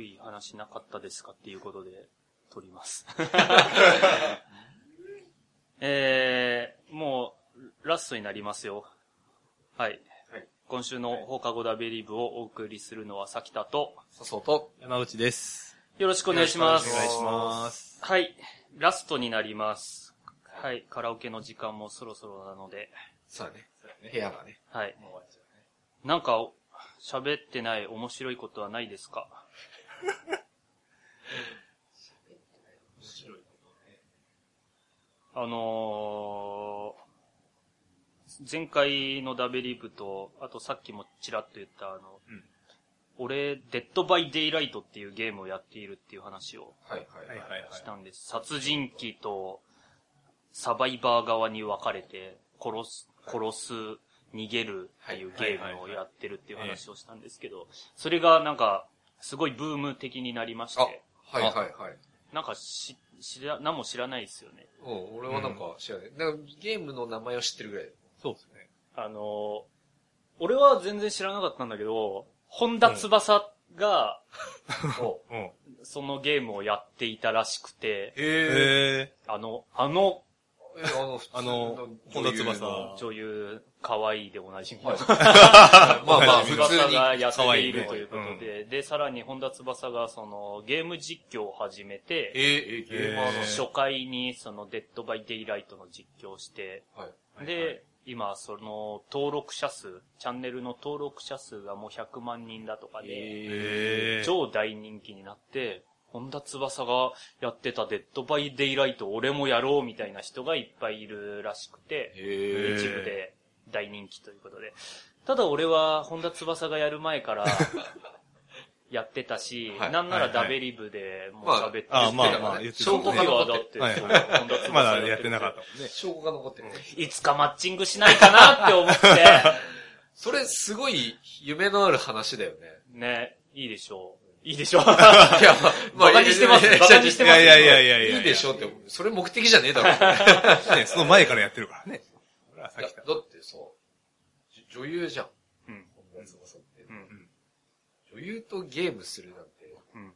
ぽい話なかったですかっていうことで撮ります。えー、もう、ラストになりますよ。はい。はい今週の放課後ダベリブをお送りするのはさきたと、さそうと、山内です。よろしくお願いします。よろしくお願いします。はい。ラストになります。はい。カラオケの時間もそろそろなので、そうだね。部屋がね。はい。なんか、喋ってない面白いことはないですか？あのー前回のだべり部と、あとさっきもちらっと言ったあの、うん俺、デッドバイデイライトっていうゲームをやっているっていう話を。したんです。殺人鬼とサバイバー側に分かれて、殺す、殺す、逃げるっていうゲームをやってるっていう話をしたんですけど、それがなんか、すごいブーム的になりましあて、、はいはいはい。なんかし、知ら、何も知らないですよね。うん、俺はなんか知らない。なんかゲームの名前を知ってるぐらい。そうですね。あの、俺は全然知らなかったんだけど、本田翼が、おうん。そのゲームをやっていたらしくて、へえ。えあの、あのえ、あの、あの本田翼女優、可愛いでおなじみの、はい まあまあ、普通に。がやってい可愛いねるということで、で、さらに本田翼がそのゲーム実況を始めて、えー、え、ゲーマーの。初回にそのデッドバイデイライトの実況をして、はい。で、今その登録者数、チャンネルの登録者数がもう100万人だとかで、えー。超大人気になって、本田翼がやってたデッドバイデイライト俺もやろうみたいな人がいっぱいいるらしくて、へ一部で大人気ということで。ただ俺は本田翼がやる前から やってたし、はいなんならだべり部でもうまあ喋ってる。あまあまあ言ってた証拠が残ってだって、はいそう本まだやってなかったもんね。証拠が残ってるね。いつかマッチングしないかなって思って、それ、すごい夢のある話だよね。ね、いいでしょう。いいでしょう。いや、まバカにしてますいやいやバカにしてますいやいやいやいやいや。いいでしょって、それ目的じゃねえだろ。ね、その前からやってるからね。ほら、さいやっきた。だってさ、じ女優じゃん。うん。本田翼ってうん。女優とゲームするなんて、うん。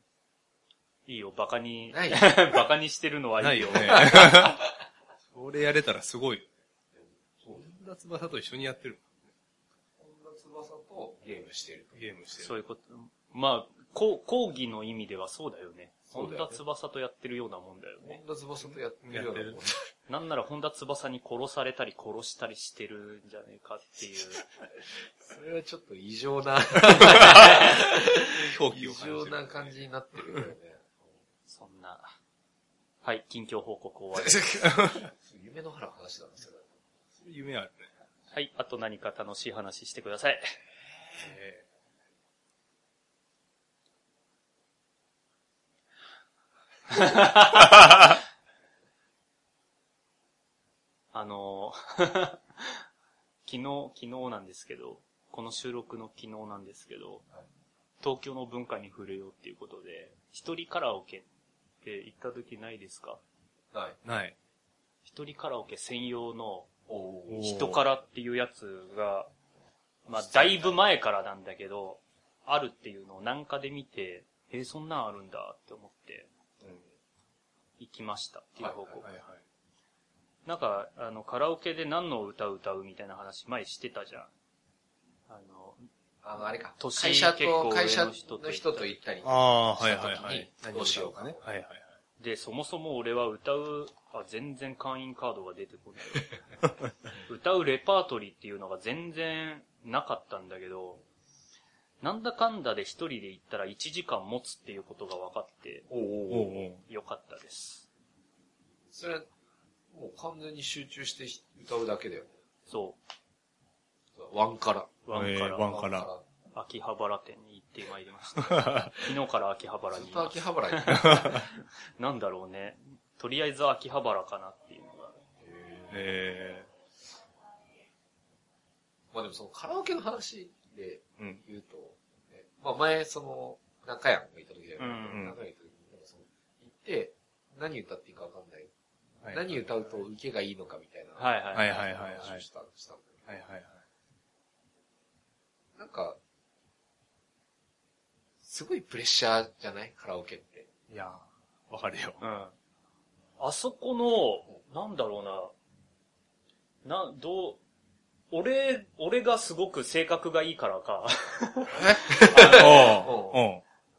いいよ、バカに、ないバカ にしてるのはいいよ。ないよね。それやれたらすごいよ。本田翼と一緒にやってる。本田翼とゲームしてると。ゲームしてる。そういうこと。まあ、こう講義の意味ではそうだよね。本そうだよね田翼とやってるようなもんだよね。本田翼とやってるようなもんやってなんなら本田翼に殺されたり殺したりしてるんじゃねえかっていう。それはちょっと異常な、異を感じる。常な感じになってるよね。そんな。はい、近況報告終わり。夢のある話だな、それ。夢あるね。はい、あと何か楽しい話してください。え あのー 昨日、昨日なんですけど、この収録の昨日なんですけど、はい。東京の文化に触れようっていうことで、一人カラオケって行った時ないですか？ない。ーない。一人カラオケ専用の人からっていうやつが、まあ、だいぶ前からなんだけど、あるっていうのをなんかで見て、えーそんなんあるんだって思って、行きましたっていう報告。はいはい。なんか、あの、カラオケで何の歌を歌うみたいな話前してたじゃん。あの、あの、あれか。年会社と、結構上会社の人と行ったり。ああ、はいした時にはいはい。どうしようかね。はいはいはい。で、そもそも俺は歌う、あ、全然会員カードが出てこない。歌うレパートリーっていうのが全然なかったんだけど、なんだかんだで一人で行ったら1時間持つっていうことが分かって、おうおうおうよかったです。それ、もう完全に集中して歌うだけだよね。そワンから。う、ワンかえーらワンから秋葉原店に行ってまいりました。昨日から秋葉原にいますずっと秋。葉原に。なんだろうね。とりあえず秋葉原かなっていうのが。えまあでもそのカラオケの話でー、うん。言うと、ねまあ前その、中山がいた時だよね。うん中山がいた時に、なんかその、行って、何歌っていいかわかんない。はい何歌うと受けがいいのかみたいなはいはい。はいはいはいした、したんだよはいはいはい。なんか、すごいプレッシャーじゃない？カラオケって。いやー、わかるよ。うん。あそこの、なんだろうな。な、どう、俺、俺がすごく性格がいいからか。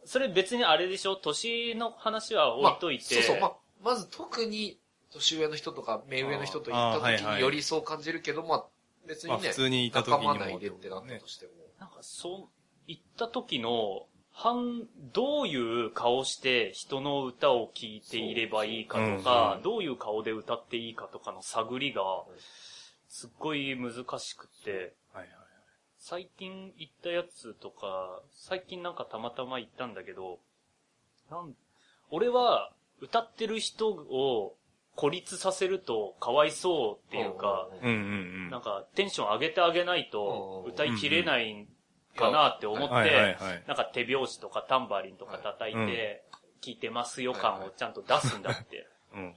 それ別にあれでしょ？年の話は置いといて。まあそうそう。まあ、まず特に、年上の人とか、目上の人と行った時によりそう感じるけど、まあ、別にね、まあ普通にいた時にも仲間内でってなったとしても。なんかそう、行った時の、反、どういう顔して人の歌を聴いていればいいかとか、うんうんどういう顔で歌っていいかとかの探りが、すっごい難しくって、はいはい。最近行ったやつとか、最近なんかたまたま行ったんだけど、なん、俺は歌ってる人を孤立させるとかわいそうっていうか。なんかテンション上げてあげないとうん歌いきれないんかなって思っはいはいて、はい。なんか手拍子とかタンバリンとか叩いはいて、聞いてますよ感をちゃんと出すんだって。うん。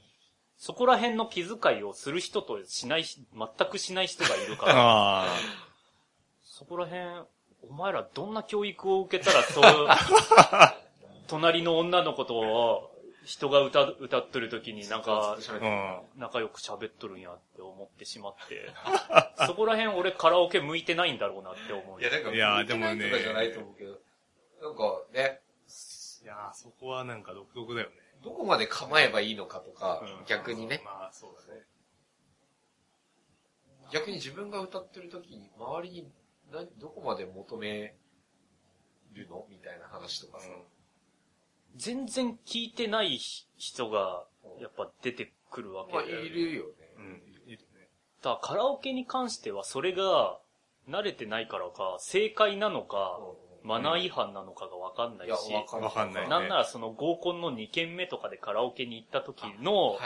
そこら辺の気遣いをする人としないし、全くしない人がいるから、あそこら辺、お前らどんな教育を受けたらそう、隣の女の子と人が歌、歌っとる時になんか。仲良く喋っとるんやって思ってしまって、そこら辺俺カラオケ向いてないんだろうなって思う。いや、なんか、いやでもね向いてないとかじゃないと思うけど、なんかね、いやー、そこはなんか独特だよね。どこまで構えばいいのかとか、うん逆にね、まあ、そうだね。逆に自分が歌ってる時に、周りに何、どこまで求めるのみたいな話とかさ。全然聞いてない人が、やっぱ出てくるわけまあ、で。いるよね。うん。いるね。だからカラオケに関してはそれが慣れてないからか、正解なのか、マナー違反なのかがわかんないし、わかんない。わかんないねなんならその合コンの2軒目とかでカラオケに行った時の。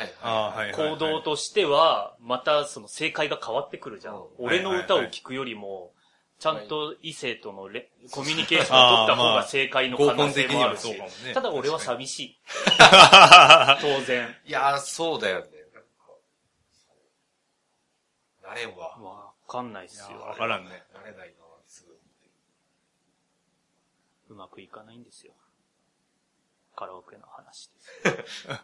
行動としては、またその正解が変わってくるじゃん。うん俺の歌を聴くよりも、ちゃんと異性とのレコミュニケーションを取った方が正解の可能性もあるしにはそうかも。ね。ただ俺は寂しい。当然。いや、そうだよね。なれんわ。わかんないっすよ。わからんね。なれないな、すぐ。うまくいかないんですよ。カラオケの話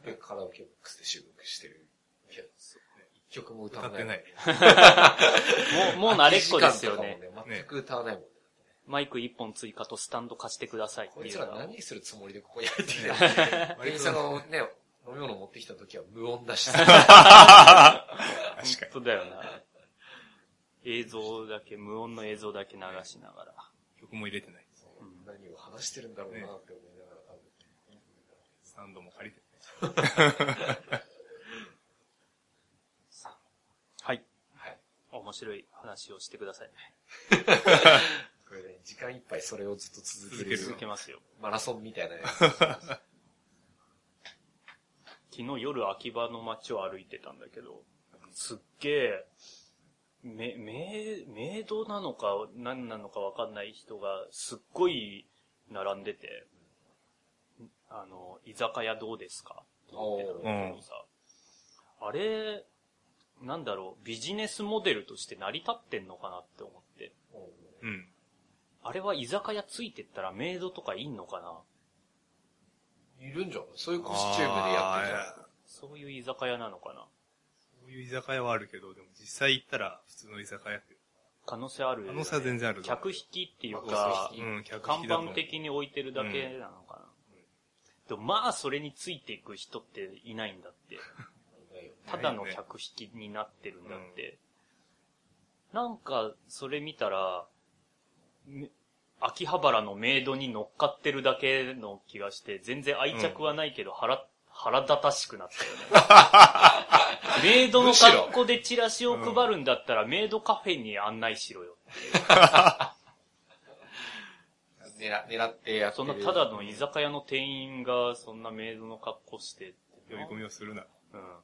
で。で、カラオケボックスで収録してる。いや、一曲も歌わない。歌ってない。もう、もう慣れっこですよね。ね。全く歌わないもんね。マイク一本追加とスタンド貸してくださいってこいついうのは。ら何するつもりでここに入ってきた の店員さんがね、飲み物持ってきた時は無音だし。確か本当だよな。映像だけ、無音の映像だけ流しながら。に。曲も入れてない。話してるんだろうなって思いながら多分。スタンドも借りて。はい。はい。面白い話をしてください。これね、時間いっぱいそれをずっと続ける。続ける続けますよ。マラソンみたいなやつ。昨日夜秋葉の街を歩いてたんだけど、すっげえ、め、め、メイドなのか何なのかわかんない人がすっごい並んでて、あの、居酒屋どうですか？って言ってたんだけどさ、あれ、なんだろう、ビジネスモデルとして成り立ってんのかなって思って。うん。あれは居酒屋ついてったらメイドとかいんのかな？いるんじゃん。そういうコスチュームでやってるじゃん。そういう居酒屋なのかな？そういう居酒屋はあるけど、でも実際行ったら普通の居酒屋って。可能性あるよね、可能性は全然ある客引きっていうまあか客、うん、客看引きだと思う。板的に置いてるだけなのかな。でもまあそれについていく人っていないんだって。ただの客引きになってるんだって。なんかそれ見たら、め秋葉原のメイドに乗っかってるだけの気がして、全然愛着はないけど腹、腹立たしくなったよね。メイドの格好でチラシを配るんだったら、メイドカフェに案内しろよ。狙狙ってやってる。そんなただの居酒屋の店員がそんなメイドの格好してって。呼び込みをするな。うん。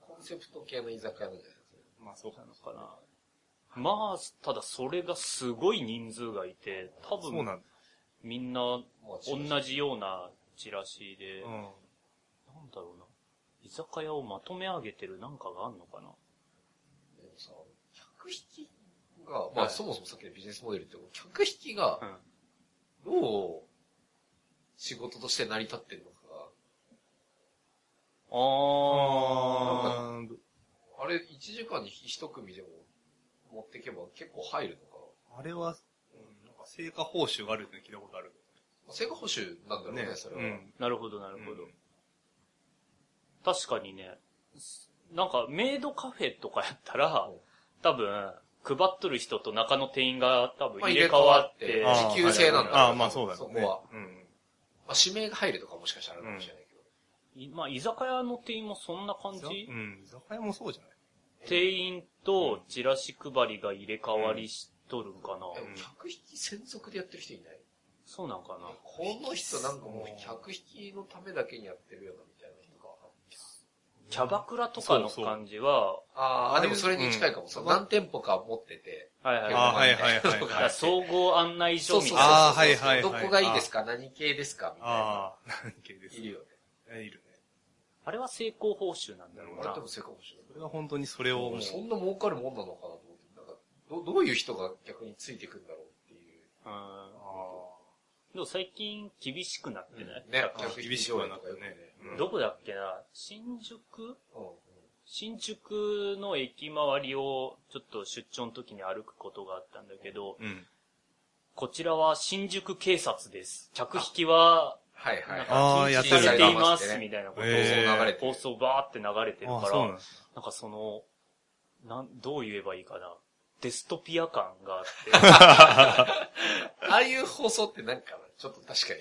コンセプト系の居酒屋なんじゃないですか。まあそうなのかな。まあ、ただそれがすごい人数がいて、多分。みんなまあ同じようなチラシで。居酒屋をまとめ上げてるなんかがあんのかな？でもさ、客引きが、まあそもそもさっきのビジネスモデルって、客引きがうん。どう仕事として成り立ってるのか。ああーあれ、1時間に1組でも持ってけば結構入るのか。あれは、うんなんか成果報酬があるって聞いたことある。成果報酬なんだろうね、ね。それは。うん。ー、なるほどなるほど。うん確かにね、なんかメイドカフェとかやったらうん、多分、配っとる人と中の店員が多分まあ入れ替わって、入れ替わって時給制なんだろうああ、まあそうだね。そこはうん。まあ、指名が入るとかもしかしたらあるかもしれないけど。いまあ居酒屋の店員もそんな感じ？うん。居酒屋もそうじゃない？店員とチラシ配りが入れ替わりしとるんかな、客引き専属でやってる人いない？そうなんかなこの人なんかもう客引きのためだけにやってるような。キャバクラとかのそうそう感じは、ああ、でもそれに近いかも。何店舗か持ってて。はいはいああ、はいはいはい だからはい。総合案内所。みたいな。あーはいはいはいどこがいいですか？何系ですか？みたいな。ああ、何系ですいるよね。えいるね。あれは成功報酬なんだろうなあれで。も成果報酬それは本当にそれをそんな儲かるもんなのかなと思って。なんかどどういう人が逆についてくんだろうっていう。うんあでも最近厳しくなってない、ね厳しくはなったね上映とかよくうんどこだっけな？新宿？うん新宿の駅周りをちょっと出張の時に歩くことがあったんだけど。こちらは新宿警察です。客引きは、はいはい。あーかやってされています、ねみたいなことを、放送バーって流れてるああ、から。なんかその、なん、どう言えばいいかな。デストピア感があって、ああいう放送ってなんか、ちょっと確かに。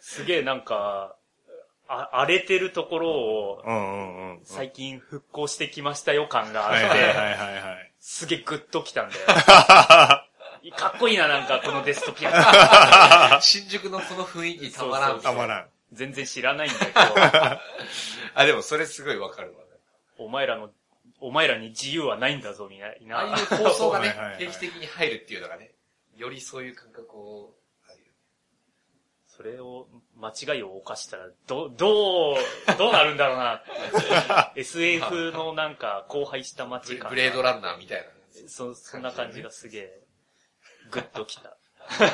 すげえなんか、あ荒れてるところを。最近復興してきましたよ感があはいって。すげえグッときたんだよ。かっこいいな、なんかこのデストピア感。新宿のその雰囲気たまらん。そうたまらん。全然知らないんだけ あ、でもそれすごいわかるわ。ど、お前らの、お前らに自由はないんだぞ、みたいな。ああいう放送がね定期的に入るっていうのがね、よりそういう感覚を、それを、間違いを犯したら、ど、どう、どうなるんだろうなって。SF のなんか、荒廃した街ブレ感。ブレードランナーみたいな。そ、そんな感じがすげえ、グッときた。田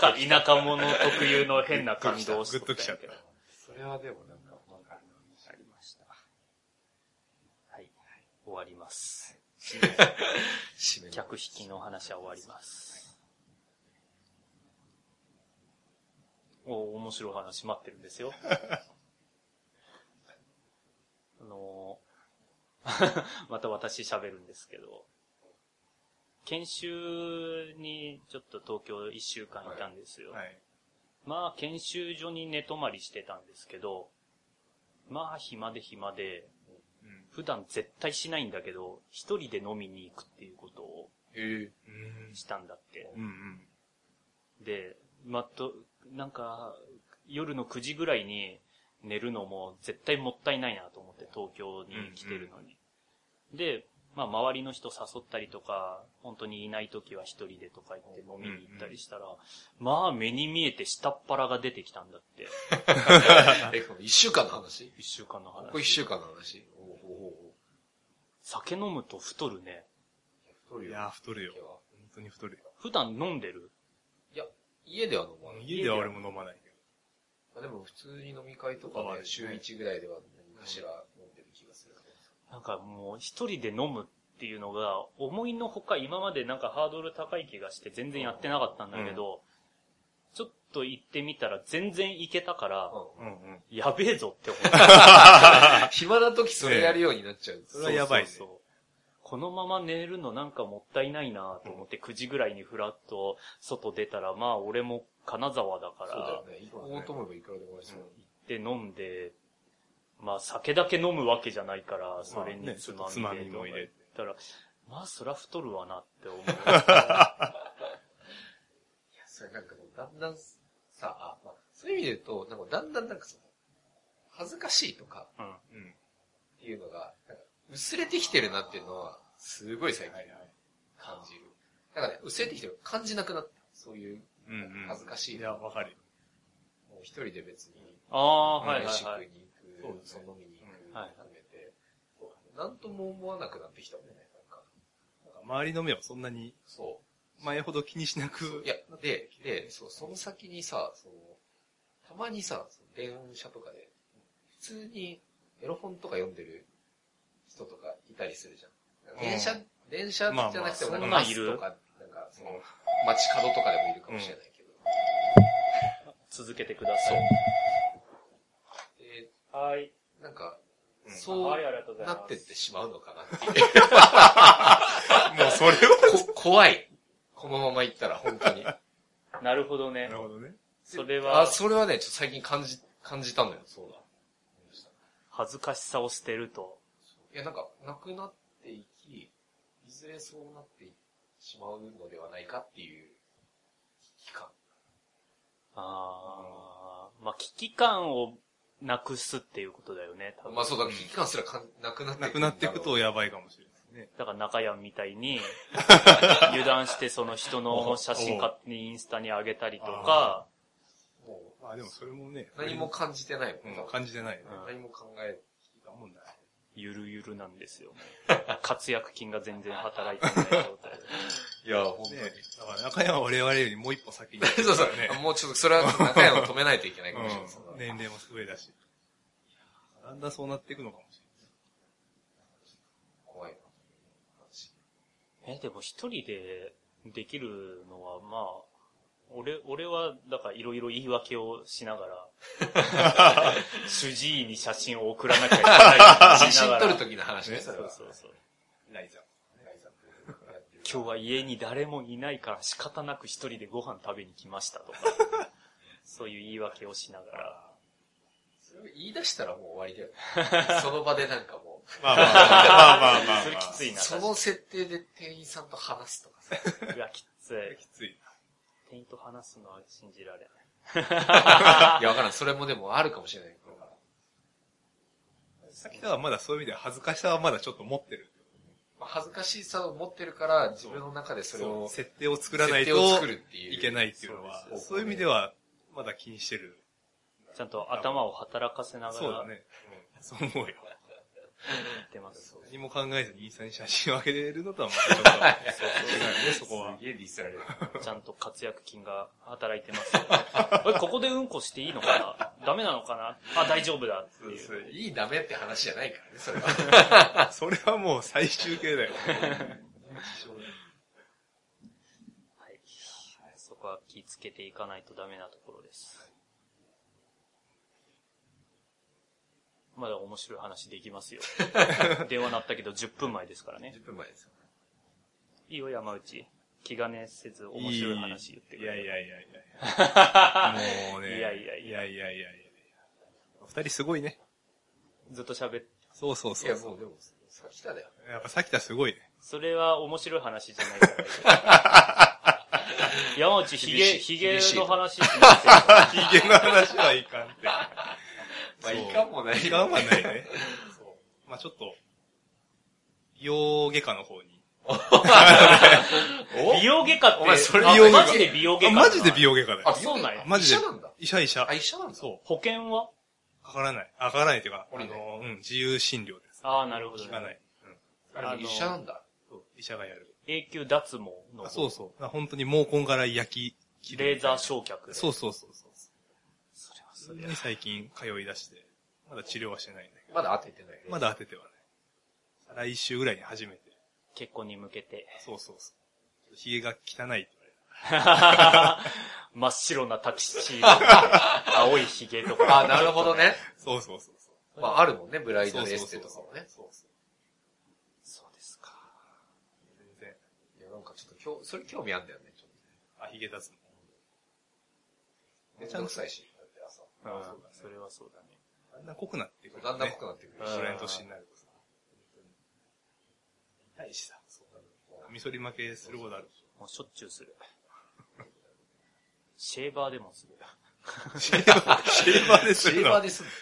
舎、田舎者特有の変な感動をグッときちゃったけど。それはでもなんか、わかる。ありました。はい。終わります。締めの客引きの話は終わります。お面白い話待ってるんですよ。あのー また私喋るんですけど、研修にちょっと東京一週間いたんですよ。はい。まあ、研修所に寝泊まりしてたんですけど、まあ、暇で暇で、うん普段絶対しないんだけど、一人で飲みに行くっていうことをしたんだって。うんうん。で、まっと、なんか、夜の9時ぐらいに寝るのも絶対もったいないなと思って東京に来てるのに。で、まあ周りの人誘ったりとか、本当にいない時は一人でとか言って飲みに行ったりしたら、まあ目に見えて下っ腹が出てきたんだって。え、この一週間の話？一週間のここ一話。週間の話？おうお酒飲むと太るね。太るよ。いや、太るよ。本当に太るよ。普段飲んでる？家では飲まない。家では俺も飲まないけど。まあでも普通に飲み会とかは週1ぐらいでは何かしら飲んでる気がする。なんかもう一人で飲むっていうのが思いのほか今までなんかハードル高い気がして全然やってなかったんだけど、ちょっと行ってみたら全然行けたから、うんうんうん。やべえぞって思った。暇な時それやるようになっちゃう。それはやばいねそうこのまま寝るのなんかもったいないなと思って9時ぐらいにふらっと外出たら、まあ俺も金沢だかそうだよら、ね。行こうと思えばいくらでも。行って飲んで、まあ酒だけ飲むわけじゃないから、それまあにつまみでまみも入れてとか言ったら、まあそら太るわなって思う。いや、それなんかもうだんだんさ、あ、まあ、そういう意味で言うと、なんかだんだんなんかその、恥ずかしいとかうん。うん。っていうのが、薄れてきてるなっていうのは、すごい最近感じる。だからね、薄れてきてる。感じなくなった。そういううんうん。恥ずかしい。いや、わかるよ。もう一人で別に、ああ、はいはい飯食はいい。に行く、そねその飲みに行く、はい含めて、なんとも思わなくなってきたもんね。なんか、なんか周りの目はそんなにそう。前ほど気にしなく。いや、で、で、そう、その先にさ、その、たまにさ、電車とかで、普通にエロ本とか読んでる人とかいたりするじゃん。電車、電車じゃなくてもまあまあなんかそんなんバスいるとか、なんかその、街角とかでもいるかもしれないけど。続けてください。で、はい。なんか、うんそう。なってってしまうのかなっていう。もうそれは。こ 怖い。このまま行ったら、本当に。なるほどねなる。ほどね。それはあ、、それはね、ちょっと最近感じ、感じたのよ、そうだ。恥ずかしさを捨てると。いや、なんか、なくなっていき、いずれそうなってしまうのではないかっていう危機感。ああ、まあ、危機感をなくすっていうことだよね、多分。まあそうだ、危機感すらかんなくなってなくなっていくとややばいかもしれないね。だから中山みたいに、油断してその人の写真勝手にインスタに上げたりとか、あでもそれもね。う、何も感じてないもん、うん感じてないね。うん何も考え。ゆるゆるなんですよ。活躍金が全然働いてない状態で。いや、本ねだから中山は我々よりもう一歩先に行ってそうそう。もうちょっと、それは中山を止めないといけないかもしれない。うん。年齢も上だし。だんだんそうなっていくのかもし怖いな。え、でも一人でできるのは、まあ、俺、俺は、だからいろいろ言い訳をしながら、主治医に写真を送らなきゃいけない写真撮ると時の話ね、それは。そうそうそう。れない。ライザー。今日は家に誰もいないから仕方なく一人でご飯食べに来ましたとか、そういう言い訳をしながら、それを言い出したらもう終わりだよ。その場でなんかもまあまあまあまあまあまあ。それきついな。その設定で店員さんと話すとかさ。確かにうわ、きつい。きつい。店員と話すのは信じられない。いや、わからん。それもでもあるかもしれない。さっきはまだそういう意味では恥ずかしさはまだちょっと持ってる。まあ恥ずかしさを持ってるから、自分の中でそれを、設定を作らないと設定を作るっていういけないっていうのはそうで、すそういう意味ではまだ気にしてる。ちゃんと頭を働かせながそうだね。うんそう思うよ。ってます。何も考えずにインスタに写真を上げれるのとはまたちょっと違うよね、そこは。すげえディスられる。ちゃんと活躍金が働いてます ここでうんこしていいのかな？ダメなのかな？あ、大丈夫だっていう。そういいダメって話じゃないからね、それは。それはもう最終形だよ。はい。そこは気ぃつけていかないとダメなところです。まだ面白い話できますよ。電話鳴ったけど10分前ですからね。10分前ですよ。いいよ、山内。気兼ねせず面白い話言ってくれ。いやいやいやいや。もうね。いやいやいやいやいやいや いや二人すごいね。ずっと喋って。そうそういや、そうそう。もうでも、さ来ただよ。やっぱさっきたすごいね。それは面白い話じゃないから。山内、ヒゲ、ヒゲの話しないヒゲの話はいかんって。まあ、いかんもないいかんはないね。そう。まあちょっと、美容外科の方に。お？美容外科って、お前それあ美容外科マジで美容外あ、科マジで美容容外科だよあ、。そうなんやマジで医者なんだ？医者医者あ、。医者なんだ。そう。保険は？かからない。あ、かからないっていうか、あの、うん、自由診療です。ああ、なるほど、聞かない。うん。あれ、医者なんだ。そう医者がやる。永久脱毛のあそうそう。本当に毛根から焼き切るレーザー焼却で。そうそうそうそれに最近通い出して、まだ治療はしてないんだけど。まだ当ててない。まだ当ててはない。来週ぐらいに初めて。結婚に向けて。そうそうそう。髭が汚いって言われ真っ白なタキシードで 青いヒゲとか。あ、なるほどね。た。そうそうそうそう。まあ、あるもんね、ブライそうダルエそうそうそうステとかもね。そうそう。そうですか。全然。いや、なんかちょっと今日、それ興味あんだよね、ちょっあ、髭立つの。と。めんどくさいし。だって朝。うん、それはそうだね。だんだん濃くなってくる、だんだん濃くなってくるそれの年になるとさ。痛いしさ。みそり負けすることある。もうしょっちゅうする。シェーバーでもする。シェーバー、シェーバーですシェーバーですんの？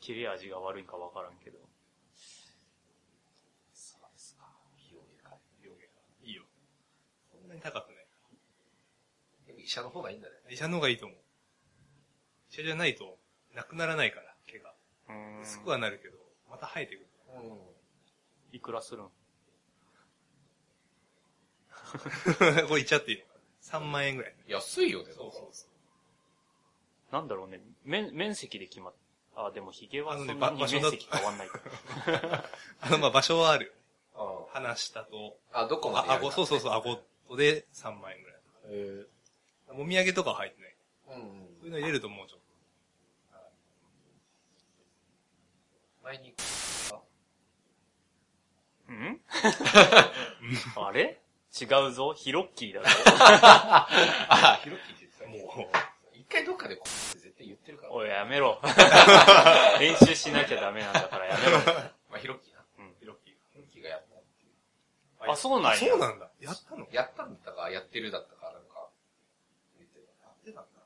切れ味が悪いかわからんけど。そうですか。美容外科。美容外科。いいよ。そんなに高くない。医者の方がいいんだね。医者の方がいいと思う。医者じゃないと、なくならないから、毛が。うーん。薄くはなるけど、また生えてくる。いくらするん？これ言っちゃっていいの ?3 万円ぐらい。安いよね、そうそうそう。なんだろうね、面、面積で決まっあ、でもヒゲはそんなに面ば場所だ積変わんないから。あの、まあ、場所はある。あ鼻下と、あ。あ、どこまであ、顎、そうそうそう、顎とで3万円ぐらい。えもみあげとかは入ってない。ーうんそういうの入れるともうちょっ前に、ん？あれ？違うぞ。ヒロッキーだぞ。あ、ヒロキって言ってたと、もう、一回どっかでこうって絶対言ってるから。おい、やめろ。練習しなきゃダメなんだからやめろ。まあ、ヒロキな。うんヒロキ。ヒロキがやったっていう。あ、そうなんや。そうなんだ。やったの？やったんだか、やってるだったか、なんか。やってたんだ。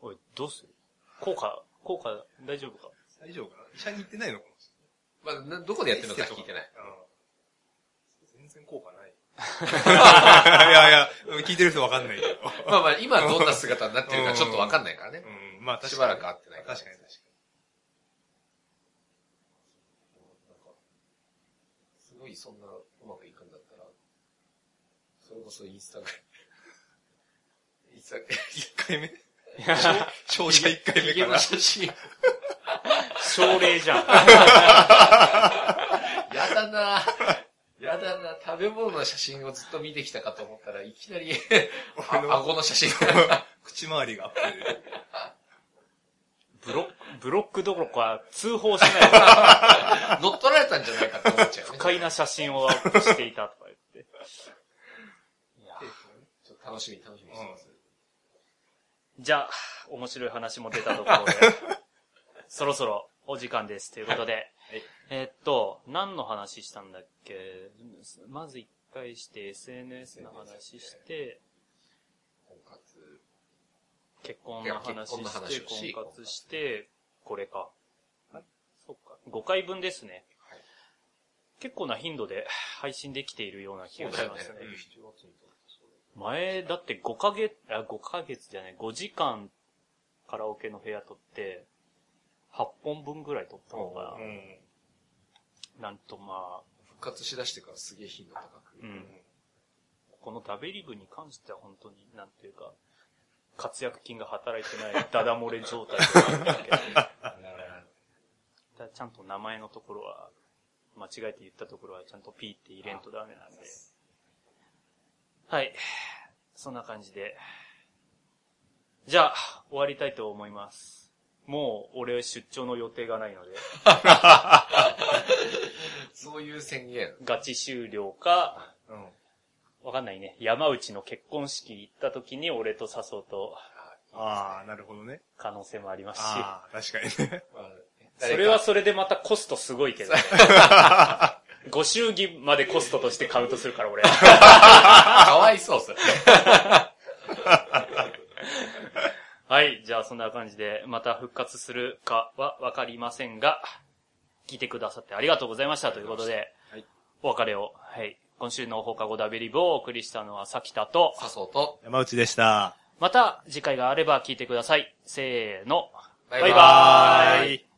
おい、どうする？効果、効果大丈夫か？大丈夫かな医者に行ってないのかもしまあ、などこでやってるのかれない。聞いてない。うん。全然効果ない。いやいや、聞いてる人わかんないけど。まあまあ、今どんな姿になってるかちょっとわかんないからね。うん、まあ確かに。しばらく会ってないから。確かに確かなんか、すごいそんなうまくいくんだったら、それこそインスタグラム。インスタグラム。に。一回目？いや、少女一回目から。写真。症例じゃん。やだなやだな食べ物の写真をずっと見てきたかと思ったらいきなり、あ俺の顎の写真。口周りがアップで。ブロック、ブロックどころか通報しない 乗っ取られたんじゃないかって思っちゃうよね。不快な写真をアップしていたとか言って。いやちょっと楽しみ、楽しみにしてます。じゃあ、面白い話も出たところで、そろそろお時間です。ということで、えーっと、何の話したんだっけ？まず一回して SNS の話して、婚活。結婚の話して、婚活して、これか。そうか。5回分ですね。はい結構な頻度で配信できているような気がしますね。。7月に撮ってそう前、だって5ヶ月、あ、5ヶ月じゃない、5時間カラオケの部屋撮って、8本分ぐらい撮ったのかうん。な。なんとまあ、復活しだしてからすげえ頻度高く。うん。このダベリブに関しては本当に、なんていうか、活躍金が働いてない ダダ漏れ状態なんだけど、だちゃんと名前のところは、間違えて言ったところはちゃんとピーって入れんとダメなんで。はい。そんな感じで。じゃあ、終わりたいと思います。もう、俺出張の予定がないので、そういう宣言。ガチ終了か、うん。わかんないね。山内の結婚式行った時に俺と笹生とああ、なるほどね。可能性もありますし、ああ、確かにね。ま あそれはそれでまたコストすごいけど。ご祝儀までコストとしてカウントするから俺。かわいそう、それ。はい。じゃあそんな感じで、また復活するかはわかりませんが、聞いてくださってありがとうございましたということで、はいお別れを、はい。今週の放課後ダベリブをお送りしたのはさきたと、さそうと、山内でした。また次回があれば聞いてください。せーの。ババイバーイ